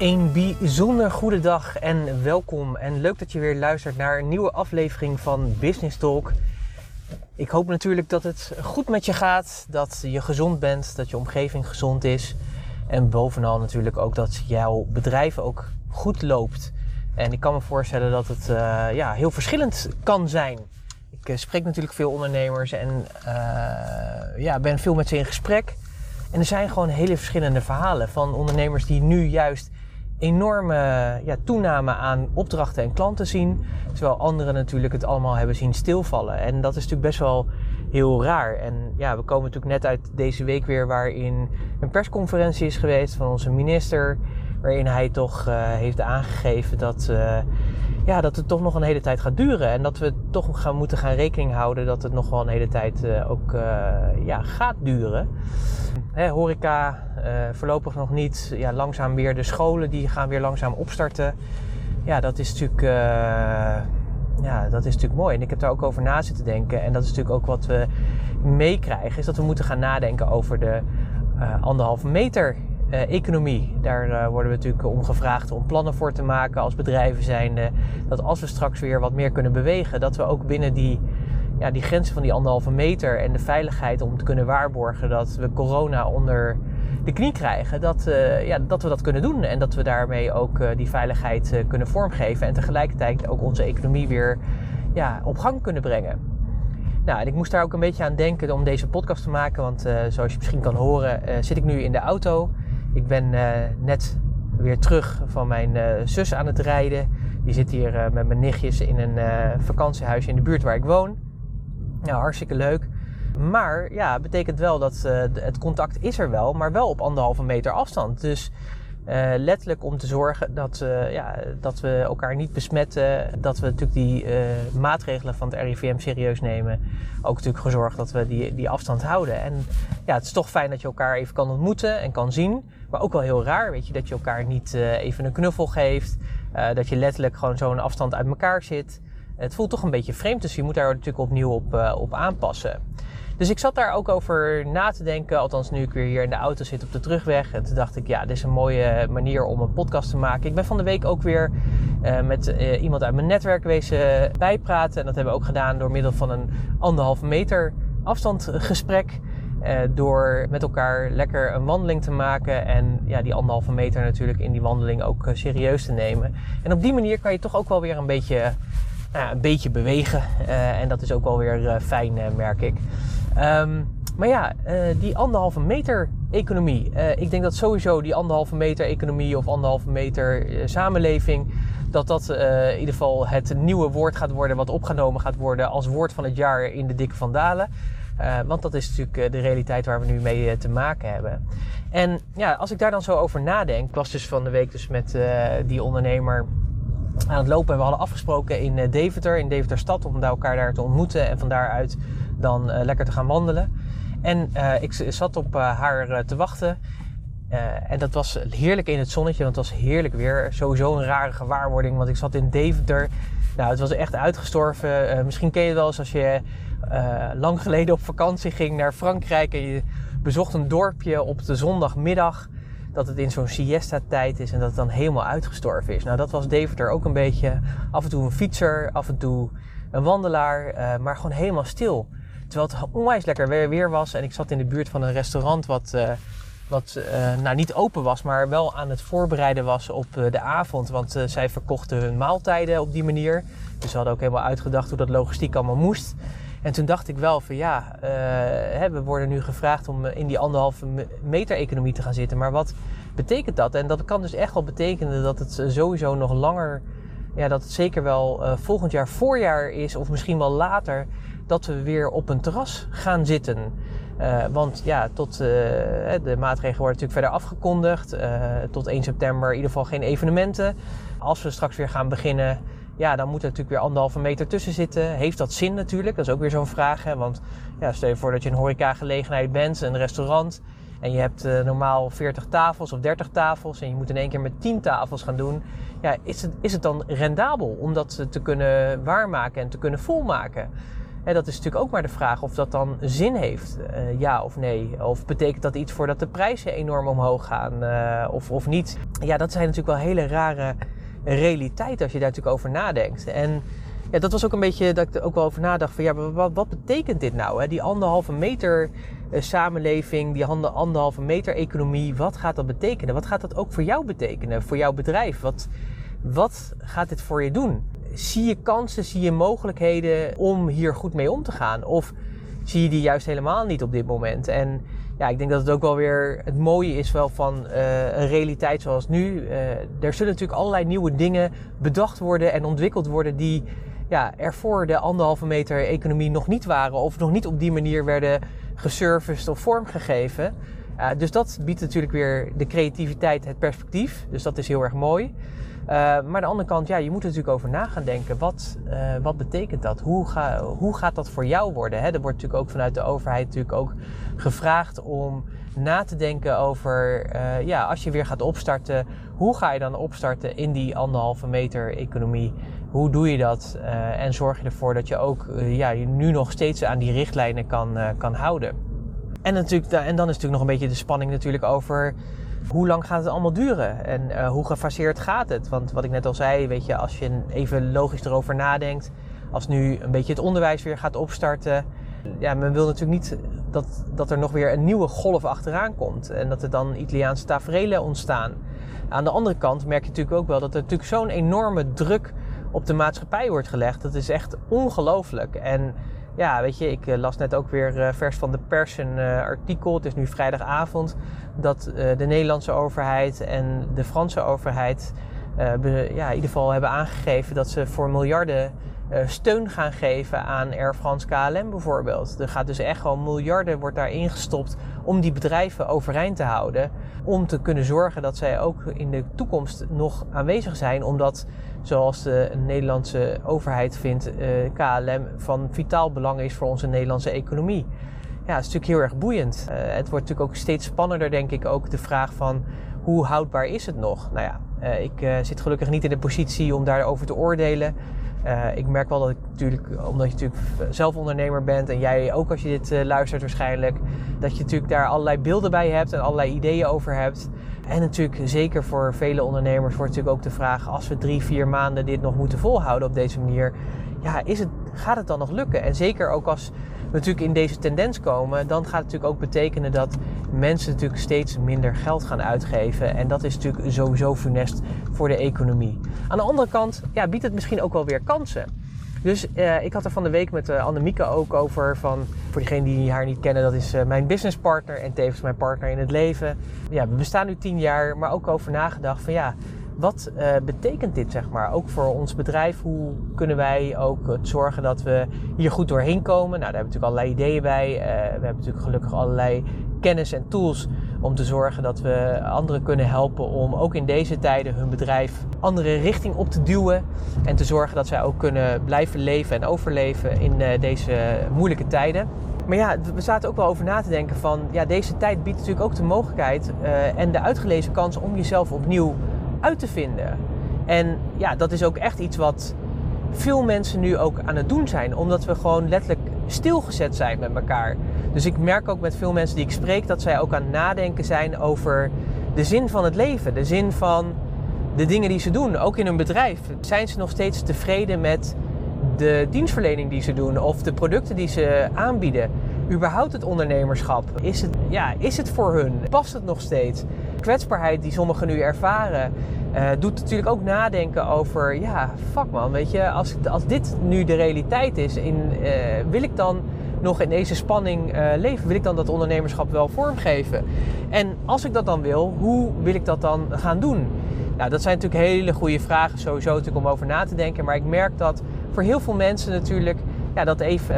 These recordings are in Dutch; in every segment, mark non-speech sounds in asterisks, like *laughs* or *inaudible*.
Een bijzonder goede dag en welkom. En leuk dat je weer luistert naar een nieuwe aflevering van Business Talk. Ik hoop natuurlijk dat het goed met je gaat, dat je gezond bent, dat je omgeving gezond is. En bovenal natuurlijk ook dat jouw bedrijf ook goed loopt. En ik kan me voorstellen dat het uh, ja, heel verschillend kan zijn. Ik uh, spreek natuurlijk veel ondernemers en uh, ja, ben veel met ze in gesprek. En er zijn gewoon hele verschillende verhalen van ondernemers die nu juist enorme ja, toename aan opdrachten en klanten zien. Terwijl anderen natuurlijk het allemaal hebben zien stilvallen. En dat is natuurlijk best wel heel raar. En ja, we komen natuurlijk net uit deze week weer waarin een persconferentie is geweest van onze minister. Waarin hij toch uh, heeft aangegeven dat, uh, ja, dat het toch nog een hele tijd gaat duren. En dat we toch gaan moeten gaan rekening houden dat het nog wel een hele tijd uh, ook ja, gaat duren. Hè, horeca voorlopig nog niet. Ja, langzaam weer de scholen die gaan weer langzaam opstarten. Ja, dat is natuurlijk ja, dat is natuurlijk mooi. En ik heb daar ook over na zitten denken. En dat is natuurlijk ook wat we meekrijgen. Is dat we moeten gaan nadenken over de uh, anderhalve meter uh, economie. Daar uh, worden we natuurlijk om gevraagd om plannen voor te maken als bedrijven zijnde. Dat als we straks weer wat meer kunnen bewegen, dat we ook binnen die, ja, die grenzen van die anderhalve meter en de veiligheid om te kunnen waarborgen dat we corona onder de knie krijgen, dat, uh, ja, dat we dat kunnen doen. En dat we daarmee ook die veiligheid kunnen vormgeven. En tegelijkertijd ook onze economie weer ja, op gang kunnen brengen. Nou, en ik moest daar ook een beetje aan denken om deze podcast te maken. Want zoals je misschien kan horen, zit ik nu in de auto. Ik ben net weer terug van mijn zus aan het rijden. Die zit hier met mijn nichtjes in een vakantiehuis in de buurt waar ik woon. Nou, hartstikke leuk. Maar ja, betekent wel dat het contact is er wel, maar wel op anderhalve meter afstand. Dus letterlijk om te zorgen dat, ja, dat we elkaar niet besmetten. Dat we natuurlijk die maatregelen van het RIVM serieus nemen. Ook natuurlijk gezorgd dat we die, die afstand houden. En ja, het is toch fijn dat je elkaar even kan ontmoeten en kan zien. Maar ook wel heel raar, weet je, dat je elkaar niet even een knuffel geeft. dat je letterlijk gewoon zo'n afstand uit elkaar zit. Het voelt toch een beetje vreemd, dus je moet daar natuurlijk opnieuw op, op aanpassen. Dus ik zat daar ook over na te denken. Althans, nu ik weer hier in de auto zit op de terugweg. En toen dacht ik, ja, dit is een mooie manier om een podcast te maken. Ik ben van de week ook weer met iemand uit mijn netwerk wezen bijpraten. En dat hebben we ook gedaan door middel van een anderhalve meter afstandgesprek. Uh, door met elkaar lekker een wandeling te maken. En ja, die anderhalve meter natuurlijk in die wandeling ook serieus te nemen. En op die manier kan je toch ook wel weer een beetje, nou, een beetje bewegen. en dat is ook wel weer fijn, merk ik. Um, maar ja, die anderhalve meter economie. Ik denk dat sowieso die anderhalve meter economie of anderhalve meter samenleving. Dat dat in ieder geval het nieuwe woord gaat worden wat opgenomen gaat worden als woord van het jaar in de Dikke Vandalen. Want dat is natuurlijk de realiteit waar we nu mee te maken hebben. En ja, als ik daar dan zo over nadenk. Ik was dus van de week dus met die ondernemer aan het lopen. En we hadden afgesproken in Deventer, in Deventer stad, om elkaar daar te ontmoeten. En van daaruit dan lekker te gaan wandelen. En ik zat op haar te wachten. En dat was heerlijk in het zonnetje, want het was heerlijk weer. Sowieso een rare gewaarwording, want ik zat in Deventer. Nou, het was echt uitgestorven. misschien ken je het wel eens als je lang geleden op vakantie ging naar Frankrijk en je bezocht een dorpje op de zondagmiddag dat het in zo'n siesta-tijd is en dat het dan helemaal uitgestorven is. Nou, dat was Deventer ook een beetje. Af en toe een fietser, af en toe een wandelaar, maar gewoon helemaal stil. Terwijl het onwijs lekker weer was en ik zat in de buurt van een restaurant wat, wat uh, nou niet open was, maar wel aan het voorbereiden was op uh, de avond. Want uh, zij verkochten hun maaltijden op die manier. Dus ze hadden ook helemaal uitgedacht hoe dat logistiek allemaal moest. En toen dacht ik wel van ja, hè, we worden nu gevraagd om in die anderhalve meter economie te gaan zitten. Maar wat betekent dat? En dat kan dus echt wel betekenen dat het sowieso nog langer, ja, dat het zeker wel volgend jaar voorjaar is of misschien wel later, dat we weer op een terras gaan zitten. Uh, want ja, tot, uh, de maatregelen worden natuurlijk verder afgekondigd. Uh, tot 1 september in ieder geval geen evenementen. Als we straks weer gaan beginnen, ja, dan moet er natuurlijk weer anderhalve meter tussen zitten. Heeft dat zin natuurlijk? Dat is ook weer zo'n vraag. Hè? Want ja, stel je voor dat je een horecagelegenheid bent, een restaurant. En je hebt normaal 40 tafels of 30 tafels. En je moet in één keer met 10 tafels gaan doen. Ja, is het, is het dan rendabel om dat te kunnen waarmaken en te kunnen volmaken? En dat is natuurlijk ook maar de vraag of dat dan zin heeft, uh, ja of nee. Of betekent dat iets voordat de prijzen enorm omhoog gaan uh, of, of niet. Ja, dat zijn natuurlijk wel hele rare realiteiten als je daar natuurlijk over nadenkt. En ja, dat was ook een beetje dat ik er ook wel over nadacht van ja, wat, wat betekent dit nou? Hè? Die anderhalve meter uh, samenleving, die anderhalve meter economie, wat gaat dat betekenen? Wat gaat dat ook voor jou betekenen, voor jouw bedrijf? Wat, wat gaat dit voor je doen? Zie je kansen, zie je mogelijkheden om hier goed mee om te gaan? Of zie je die juist helemaal niet op dit moment? En ja, ik denk dat het ook wel weer het mooie is van uh, een realiteit zoals nu. Uh, er zullen natuurlijk allerlei nieuwe dingen bedacht worden en ontwikkeld worden die ja, er voor de anderhalve meter economie nog niet waren of nog niet op die manier werden geserviced of vormgegeven. Uh, dus dat biedt natuurlijk weer de creativiteit, het perspectief. Dus dat is heel erg mooi. Uh, maar aan de andere kant, ja, je moet er natuurlijk over na gaan denken. Wat, uh, wat betekent dat? Hoe, ga, hoe gaat dat voor jou worden? Hè? Er wordt natuurlijk ook vanuit de overheid natuurlijk ook gevraagd om na te denken over, ja, als je weer gaat opstarten, hoe ga je dan opstarten in die anderhalve meter economie? Hoe doe je dat? en zorg je ervoor dat je ook ja, je nu nog steeds aan die richtlijnen kan, kan houden? En, natuurlijk, en dan is natuurlijk nog een beetje de spanning natuurlijk over hoe lang gaat het allemaal duren en uh, hoe gefaseerd gaat het? Want wat ik net al zei, weet je, als je even logisch erover nadenkt, als nu een beetje het onderwijs weer gaat opstarten, ja, men wil natuurlijk niet dat, dat er nog weer een nieuwe golf achteraan komt en dat er dan Italiaanse tafereelen ontstaan. Aan de andere kant merk je natuurlijk ook wel dat er natuurlijk zo'n enorme druk op de maatschappij wordt gelegd. Dat is echt ongelooflijk. En ja, weet je, ik eh, las net ook weer eh, vers van de pers een uh, artikel. Het is nu vrijdagavond. Dat de Nederlandse overheid en de Franse overheid ja, in ieder geval hebben aangegeven dat ze voor miljarden steun gaan geven aan Air France KLM bijvoorbeeld. Er gaat dus echt gewoon miljarden wordt daar ingestopt om die bedrijven overeind te houden. Om te kunnen zorgen dat zij ook in de toekomst nog aanwezig zijn. Omdat zoals de Nederlandse overheid vindt, uh, KLM van vitaal belang is voor onze Nederlandse economie. Ja, het is natuurlijk heel erg boeiend. Uh, het wordt natuurlijk ook steeds spannender, denk ik, ook de vraag van hoe houdbaar is het nog? Nou ja, uh, ik zit gelukkig niet in de positie om daarover te oordelen. Ik merk wel dat ik natuurlijk, omdat je natuurlijk zelf ondernemer bent en jij ook als je dit luistert waarschijnlijk, dat je natuurlijk daar allerlei beelden bij hebt en allerlei ideeën over hebt. En natuurlijk zeker voor vele ondernemers wordt natuurlijk ook de vraag, als we drie, vier maanden dit nog moeten volhouden op deze manier, ja, is het, gaat het dan nog lukken? En zeker ook als we natuurlijk in deze tendens komen, dan gaat het natuurlijk ook betekenen dat mensen natuurlijk steeds minder geld gaan uitgeven. En dat is natuurlijk sowieso funest voor de economie. Aan de andere kant ja, biedt het misschien ook wel weer kansen. Dus eh, ik had er van de week met uh, Annemieke ook over van, voor diegenen die haar niet kennen, dat is uh, mijn businesspartner en tevens mijn partner in het leven. Ja, we bestaan nu tien jaar, maar ook over nagedacht van ja, wat betekent dit, zeg maar, ook voor ons bedrijf? Hoe kunnen wij ook zorgen dat we hier goed doorheen komen? Nou, daar hebben we natuurlijk allerlei ideeën bij. We hebben natuurlijk gelukkig allerlei kennis en tools om te zorgen dat we anderen kunnen helpen om ook in deze tijden hun bedrijf andere richting op te duwen. En te zorgen dat zij ook kunnen blijven leven en overleven in uh, deze moeilijke tijden. Maar ja, we zaten ook wel over na te denken van, ja, deze tijd biedt natuurlijk ook de mogelijkheid en de uitgelezen kans om jezelf opnieuw uit te vinden. En ja, dat is ook echt iets wat veel mensen nu ook aan het doen zijn, omdat we gewoon letterlijk stilgezet zijn met elkaar. Dus ik merk ook met veel mensen die ik spreek dat zij ook aan het nadenken zijn over de zin van het leven, de zin van de dingen die ze doen, ook in hun bedrijf. Zijn ze nog steeds tevreden met de dienstverlening die ze doen of de producten die ze aanbieden? überhaupt het ondernemerschap? Is het, ja, is het voor hun? Past het nog steeds? kwetsbaarheid die sommigen nu ervaren, uh, doet natuurlijk ook nadenken over, ja, fuck man, weet je, als, als dit nu de realiteit is, in, uh, wil ik dan nog in deze spanning uh, leven? Wil ik dan dat ondernemerschap wel vormgeven? En als ik dat dan wil, hoe wil ik dat dan gaan doen? Nou, dat zijn natuurlijk hele goede vragen sowieso om over na te denken. Maar ik merk dat voor heel veel mensen natuurlijk ja, dat even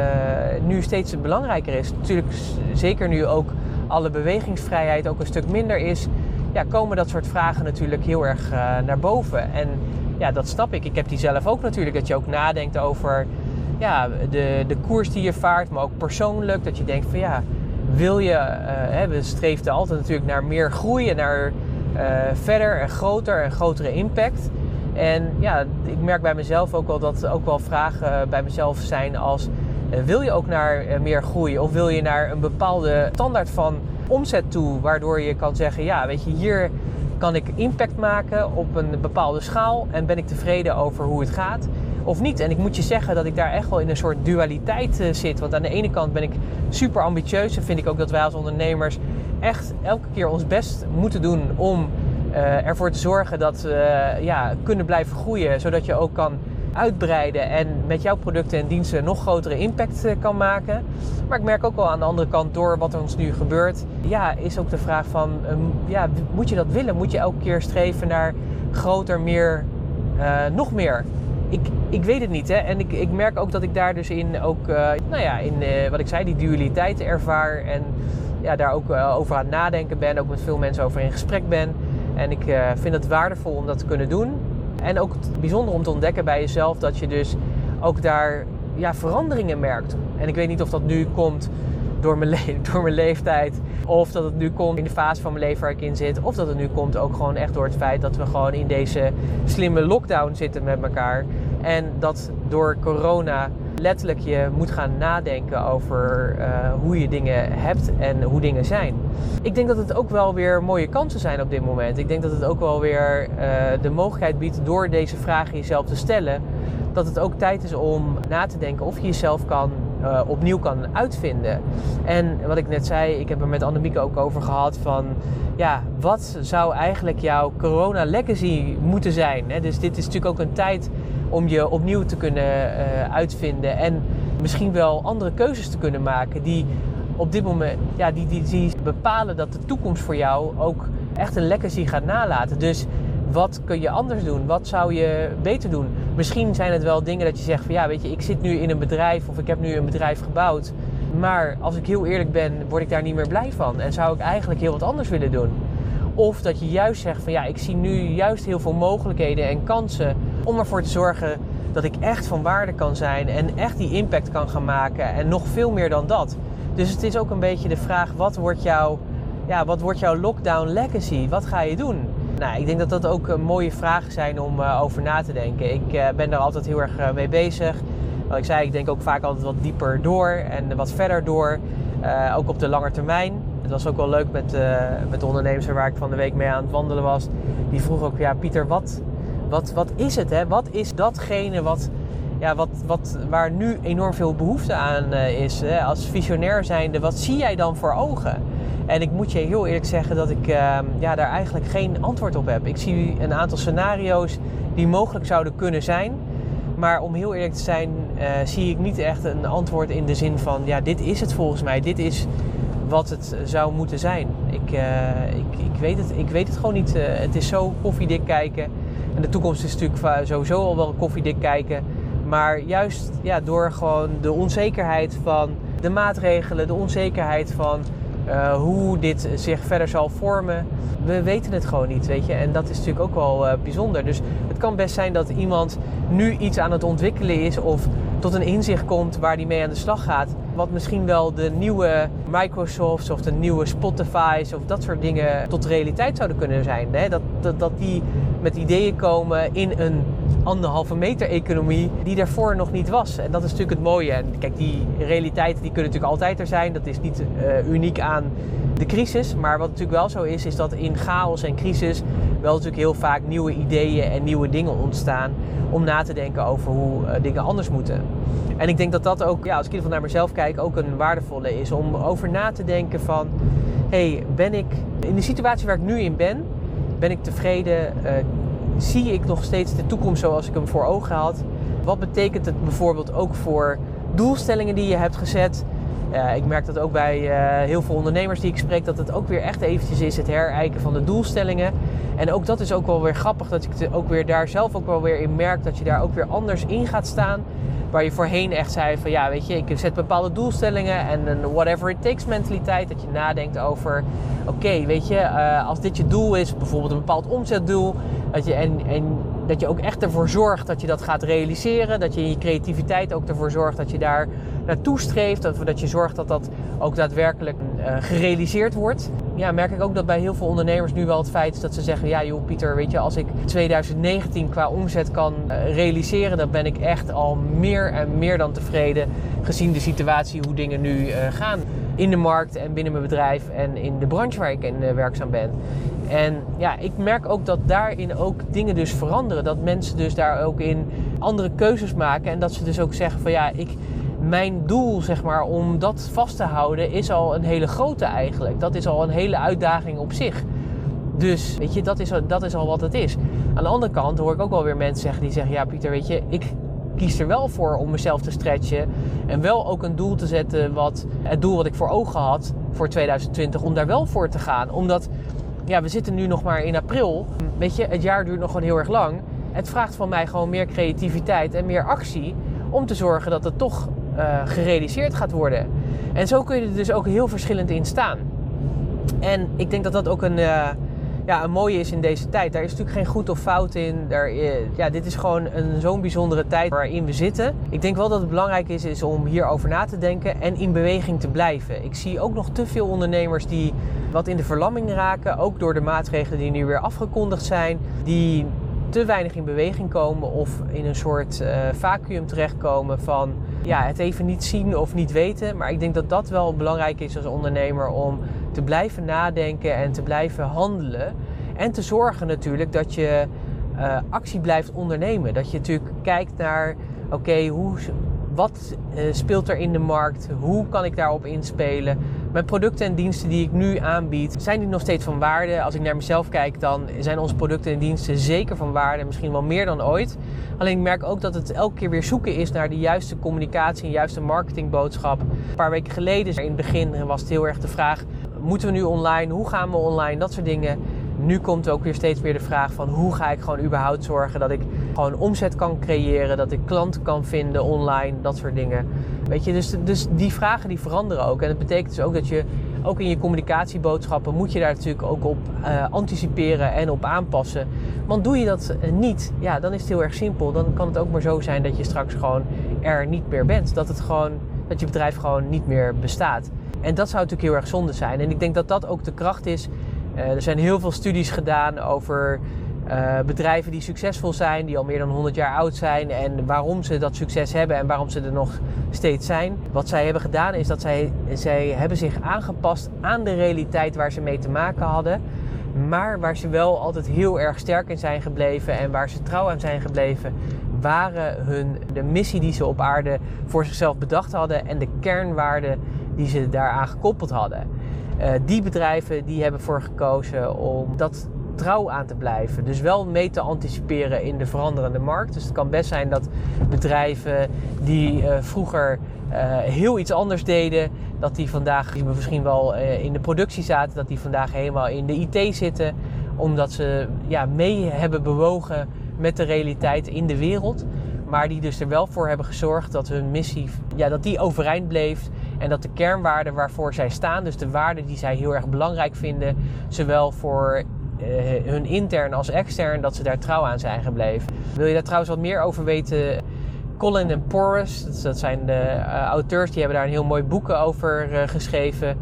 nu steeds belangrijker is. Natuurlijk zeker nu ook alle bewegingsvrijheid ook een stuk minder is ja, komen dat soort vragen natuurlijk heel erg uh, naar boven. En ja, dat snap ik. Ik heb die zelf ook natuurlijk. Dat je ook nadenkt over ja, de, de koers die je vaart, maar ook persoonlijk. Dat je denkt van ja, wil je, uh, hè, we streefden altijd natuurlijk naar meer groei en naar uh, verder en groter en grotere impact. En ja, ik merk bij mezelf ook wel dat ook wel vragen bij mezelf zijn als wil je ook naar meer groei of wil je naar een bepaalde standaard van omzet toe, waardoor je kan zeggen, ja, weet je, hier kan ik impact maken op een bepaalde schaal en ben ik tevreden over hoe het gaat of niet. En ik moet je zeggen dat ik daar echt wel in een soort dualiteit uh, zit. Want aan de ene kant ben ik super ambitieus en vind ik ook dat wij als ondernemers echt elke keer ons best moeten doen om uh, ervoor te zorgen dat we ja, kunnen blijven groeien, zodat je ook kan uitbreiden en met jouw producten en diensten nog grotere impact eh, kan maken. Maar ik merk ook wel aan de andere kant door wat er ons nu gebeurt, ja, is ook de vraag van, ehm, ja, moet je dat willen? Moet je elke keer streven naar groter, meer, uh, nog meer? Ik, ik weet het niet. Hè? En ik, ik merk ook dat ik daar dus in ook, uh, nou ja, in wat ik zei, die dualiteit ervaar. En ja, daar ook over aan het nadenken ben. Ook met veel mensen over in gesprek ben. En ik vind het waardevol om dat te kunnen doen. En ook bijzonder om te ontdekken bij jezelf dat je dus ook daar ja, veranderingen merkt. En ik weet niet of dat nu komt door mijn, *laughs* door mijn leeftijd. Of dat het nu komt in de fase van mijn leven waar ik in zit. Of dat het nu komt ook gewoon echt door het feit dat we gewoon in deze slimme lockdown zitten met elkaar. En dat door corona letterlijk je moet gaan nadenken over uh, hoe je dingen hebt en hoe dingen zijn. Ik denk dat het ook wel weer mooie kansen zijn op dit moment. Ik denk dat het ook wel weer uh, de mogelijkheid biedt door deze vragen jezelf te stellen. Dat het ook tijd is om na te denken of je jezelf kan uh, opnieuw kan uitvinden. En wat ik net zei, ik heb er met Annemieke ook over gehad van... Ja, wat zou eigenlijk jouw corona legacy moeten zijn? Hè? Dus dit is natuurlijk ook een tijd om je opnieuw te kunnen uh, uitvinden. En misschien wel andere keuzes te kunnen maken die op dit moment ja, die, die bepalen dat de toekomst voor jou ook echt een legacy gaat nalaten. Dus wat kun je anders doen? Wat zou je beter doen? Misschien zijn het wel dingen dat je zegt van ja, weet je, ik zit nu in een bedrijf of ik heb nu een bedrijf gebouwd. Maar als ik heel eerlijk ben, word ik daar niet meer blij van. En zou ik eigenlijk heel wat anders willen doen. Of dat je juist zegt van ja, ik zie nu juist heel veel mogelijkheden en kansen om ervoor te zorgen dat ik echt van waarde kan zijn en echt die impact kan gaan maken. En nog veel meer dan dat. Dus het is ook een beetje de vraag: wat wordt jouw, ja, wat wordt jouw lockdown legacy? Wat ga je doen? Nou, ik denk dat dat ook mooie vragen zijn om uh, over na te denken. Ik uh, ben daar altijd heel erg mee bezig. Wat ik zei, ik denk ook vaak altijd wat dieper door en wat verder door. ook op de lange termijn. Het was ook wel leuk met, met de ondernemers waar ik van de week mee aan het wandelen was. Die vroeg ook, ja Pieter, wat, wat, wat is het? Hè? Wat is datgene wat, ja, wat, wat, waar nu enorm veel behoefte aan is? Hè? Als visionair zijnde, wat zie jij dan voor ogen? En ik moet je heel eerlijk zeggen dat ik uh, ja, daar eigenlijk geen antwoord op heb. Ik zie een aantal scenario's die mogelijk zouden kunnen zijn. Maar om heel eerlijk te zijn, uh, zie ik niet echt een antwoord in de zin van: ja, dit is het volgens mij. Dit is wat het zou moeten zijn. Ik, uh, ik, ik, weet, het, ik weet het gewoon niet. het is zo koffiedik kijken. En de toekomst is natuurlijk sowieso al wel koffiedik kijken. Maar juist ja, door gewoon de onzekerheid van de maatregelen, de onzekerheid van uh, hoe dit zich verder zal vormen, we weten het gewoon niet, weet je. En dat is natuurlijk ook wel uh, bijzonder. Dus het kan best zijn dat iemand nu iets aan het ontwikkelen is of tot een inzicht komt waar die mee aan de slag gaat. Wat misschien wel de nieuwe Microsofts of de nieuwe Spotify's of dat soort dingen tot realiteit zouden kunnen zijn. Hè? Dat, dat die met ideeën komen in een anderhalve meter economie die daarvoor nog niet was. En dat is natuurlijk het mooie. En kijk, die realiteiten die kunnen natuurlijk altijd er zijn. Dat is niet uh, uniek aan de crisis. Maar wat natuurlijk wel zo is, is dat in chaos en crisis wel natuurlijk heel vaak nieuwe ideeën en nieuwe dingen ontstaan om na te denken over hoe uh, dingen anders moeten. En ik denk dat dat ook, ja, als ik in ieder geval naar mezelf kijk, ook een waardevolle is om over na te denken van, hey, ben ik in de situatie waar ik nu in ben, ben ik tevreden? Uh, zie ik nog steeds de toekomst zoals ik hem voor ogen had? Wat betekent het bijvoorbeeld ook voor doelstellingen die je hebt gezet? Uh, ik merk dat ook bij uh, heel veel ondernemers die ik spreek, dat het ook weer echt eventjes is het herijken van de doelstellingen. En ook dat is ook wel weer grappig, dat ik ook weer daar zelf ook wel weer in merk dat je daar ook weer anders in gaat staan. Waar je voorheen echt zei van ja, weet je, ik zet bepaalde doelstellingen en een whatever it takes mentaliteit. Dat je nadenkt over, oké, weet je, uh, als dit je doel is, bijvoorbeeld een bepaald omzetdoel. Dat je, en, en dat je ook echt ervoor zorgt dat je dat gaat realiseren. Dat je in je creativiteit ook ervoor zorgt dat je daar naartoe streeft. Dat, dat je zorgt dat dat ook daadwerkelijk uh, gerealiseerd wordt. Ja, merk ik ook dat bij heel veel ondernemers nu wel het feit is dat ze zeggen: Ja, joh, Pieter, weet je, als ik 2019 qua omzet kan uh, realiseren, dan ben ik echt al meer en meer dan tevreden. Gezien de situatie, hoe dingen nu uh, gaan in de markt en binnen mijn bedrijf en in de branche waar ik in werkzaam ben. En ja, ik merk ook dat daarin ook dingen dus veranderen. Dat mensen dus daar ook in andere keuzes maken. En dat ze dus ook zeggen van ja, ik, mijn doel zeg maar om dat vast te houden is al een hele grote eigenlijk. Dat is al een hele uitdaging op zich. Dus weet je, dat is, dat is al wat het is. Aan de andere kant hoor ik ook wel weer mensen zeggen die zeggen: Ja, Pieter, weet je, ik kies er wel voor om mezelf te stretchen. En wel ook een doel te zetten, wat het doel wat ik voor ogen had voor 2020, om daar wel voor te gaan. Omdat ja, we zitten nu nog maar in april. Weet je, het jaar duurt nog gewoon heel erg lang. Het vraagt van mij gewoon meer creativiteit en meer actie om te zorgen dat het toch uh, gerealiseerd gaat worden. En zo kun je er dus ook heel verschillend in staan. En ik denk dat dat ook een, uh, ja, een mooie is in deze tijd. Daar is natuurlijk geen goed of fout in. Daar, uh, ja, dit is gewoon een zo'n bijzondere tijd waarin we zitten. Ik denk wel dat het belangrijk is, is om hierover na te denken en in beweging te blijven. Ik zie ook nog te veel ondernemers die wat in de verlamming raken. Ook door de maatregelen die nu weer afgekondigd zijn. Die te weinig in beweging komen of in een soort uh, vacuüm terechtkomen van ja, het even niet zien of niet weten. Maar ik denk dat dat wel belangrijk is als ondernemer om te blijven nadenken en te blijven handelen. En te zorgen natuurlijk dat je uh, actie blijft ondernemen. Dat je natuurlijk kijkt naar, oké, hoe wat uh, speelt er in de markt? Hoe kan ik daarop inspelen? Mijn producten en diensten die ik nu aanbied, zijn die nog steeds van waarde? Als ik naar mezelf kijk, dan zijn onze producten en diensten zeker van waarde. Misschien wel meer dan ooit. Alleen ik merk ook dat het elke keer weer zoeken is naar de juiste communicatie en juiste marketingboodschap. Een paar weken geleden, in het begin, was het heel erg de vraag: moeten we nu online? Hoe gaan we online? Dat soort dingen nu komt ook weer steeds meer de vraag van hoe ga ik gewoon überhaupt zorgen dat ik gewoon omzet kan creëren, dat ik klanten kan vinden online, dat soort dingen. Weet je, dus, dus die vragen die veranderen ook. En dat betekent dus ook dat je ook in je communicatieboodschappen moet je daar natuurlijk ook op uh, anticiperen en op aanpassen. Want doe je dat uh, niet, ja, dan is het heel erg simpel. Dan kan het ook maar zo zijn dat je straks gewoon er niet meer bent. Dat het gewoon, dat je bedrijf gewoon niet meer bestaat. En dat zou natuurlijk heel erg zonde zijn. En ik denk dat dat ook de kracht is er zijn heel veel studies gedaan over uh, bedrijven die succesvol zijn, die al meer dan 100 jaar oud zijn en waarom ze dat succes hebben en waarom ze er nog steeds zijn. Wat zij hebben gedaan is dat zij, zij hebben zich aangepast aan de realiteit waar ze mee te maken hadden, maar waar ze wel altijd heel erg sterk in zijn gebleven en waar ze trouw aan zijn gebleven, waren hun, de missie die ze op aarde voor zichzelf bedacht hadden en de kernwaarden die ze daaraan gekoppeld hadden. Uh, die bedrijven die hebben voor gekozen om dat trouw aan te blijven. Dus wel mee te anticiperen in de veranderende markt. Dus het kan best zijn dat bedrijven die uh, vroeger uh, heel iets anders deden, dat die vandaag misschien wel in de productie zaten, dat die vandaag helemaal in de IT zitten, omdat ze ja, mee hebben bewogen met de realiteit in de wereld. Maar die dus er wel voor hebben gezorgd dat hun missie ja, dat die overeind bleef. En dat de kernwaarden waarvoor zij staan, dus de waarden die zij heel erg belangrijk vinden, zowel voor uh, hun intern als extern, dat ze daar trouw aan zijn gebleven. Wil je daar trouwens wat meer over weten? Colin en Porras, dat zijn de uh, auteurs, die hebben daar een heel mooi boek over uh, geschreven.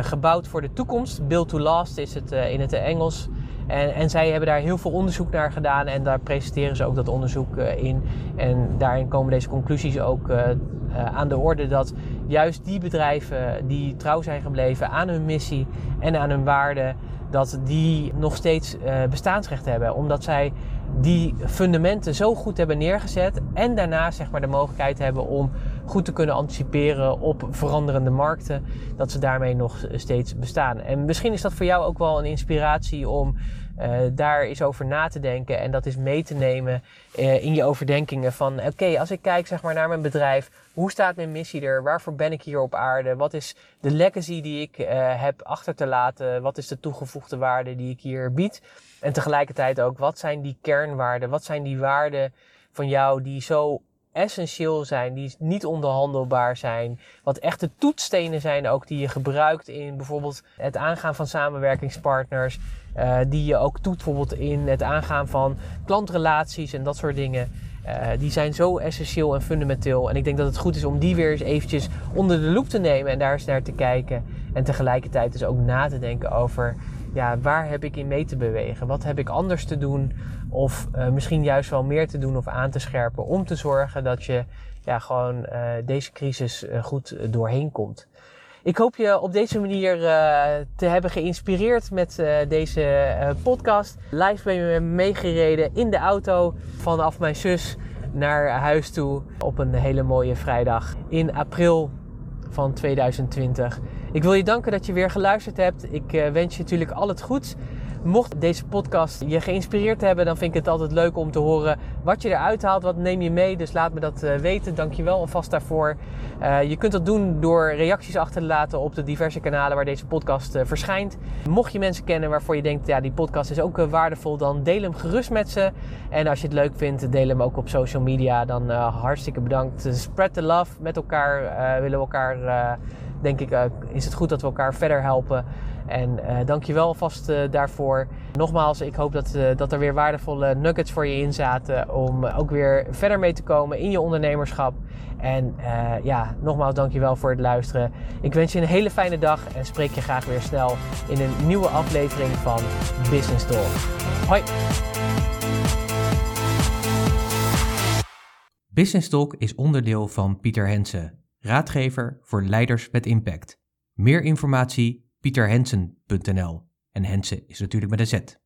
gebouwd voor de toekomst. Build to Last is het in het Engels. En, en, zij hebben daar heel veel onderzoek naar gedaan en daar presenteren ze ook dat onderzoek uh, in. En daarin komen deze conclusies ook uh, uh, aan de orde dat juist die bedrijven die trouw zijn gebleven aan hun missie en aan hun waarden, dat die nog steeds bestaansrecht hebben. Omdat zij die fundamenten zo goed hebben neergezet. En daarna zeg maar de mogelijkheid hebben om goed te kunnen anticiperen op veranderende markten. Dat ze daarmee nog steeds bestaan. En misschien is dat voor jou ook wel een inspiratie om uh, daar eens over na te denken en dat is mee te nemen uh, in je overdenkingen van oké, als ik kijk zeg maar naar mijn bedrijf, hoe staat mijn missie er? Waarvoor ben ik hier op aarde? Wat is de legacy die ik uh, heb achter te laten? Wat is de toegevoegde waarde die ik hier bied? En tegelijkertijd ook, wat zijn die kernwaarden? Wat zijn die waarden van jou die zo essentieel zijn, die niet onderhandelbaar zijn. Wat echte toetsstenen zijn ook die je gebruikt in bijvoorbeeld het aangaan van samenwerkingspartners. Uh, die je ook doet bijvoorbeeld in het aangaan van klantrelaties en dat soort dingen. Uh, die zijn zo essentieel en fundamenteel. En ik denk dat het goed is om die weer eens eventjes onder de loep te nemen en daar eens naar te kijken. En tegelijkertijd dus ook na te denken over ja, waar heb ik in mee te bewegen? Wat heb ik anders te doen? Of uh, misschien juist wel meer te doen of aan te scherpen om te zorgen dat je ja, gewoon deze crisis goed doorheen komt. Ik hoop je op deze manier te hebben geïnspireerd met deze podcast. Live ben je meegereden in de auto vanaf mijn zus naar huis toe op een hele mooie vrijdag in april van 2020. Ik wil je danken dat je weer geluisterd hebt. Ik wens je natuurlijk al het goeds. Mocht deze podcast je geïnspireerd hebben, dan vind ik het altijd leuk om te horen wat je eruit haalt. Wat neem je mee? Dus laat me dat uh, weten. Dank je wel alvast daarvoor. Uh, je kunt dat doen door reacties achter te laten op de diverse kanalen waar deze podcast uh, verschijnt. Mocht je mensen kennen waarvoor je denkt, ja, die podcast is ook waardevol, dan deel hem gerust met ze. En als je het leuk vindt, deel hem ook op social media. Dan hartstikke bedankt. Spread the love met elkaar. willen we elkaar denk ik, uh, is het goed dat we elkaar verder helpen. En uh, dank je wel vast uh, daarvoor. Nogmaals, ik hoop dat, dat er weer waardevolle nuggets voor je in zaten. Om ook weer verder mee te komen in je ondernemerschap. En ja, nogmaals, dank je wel voor het luisteren. Ik wens je een hele fijne dag en spreek je graag weer snel in een nieuwe aflevering van Business Talk. Hoi! Business Talk is onderdeel van Pieter Hensen raadgever voor leiders met impact. Meer informatie pieterhensen.nl en Hensen is natuurlijk met een Z.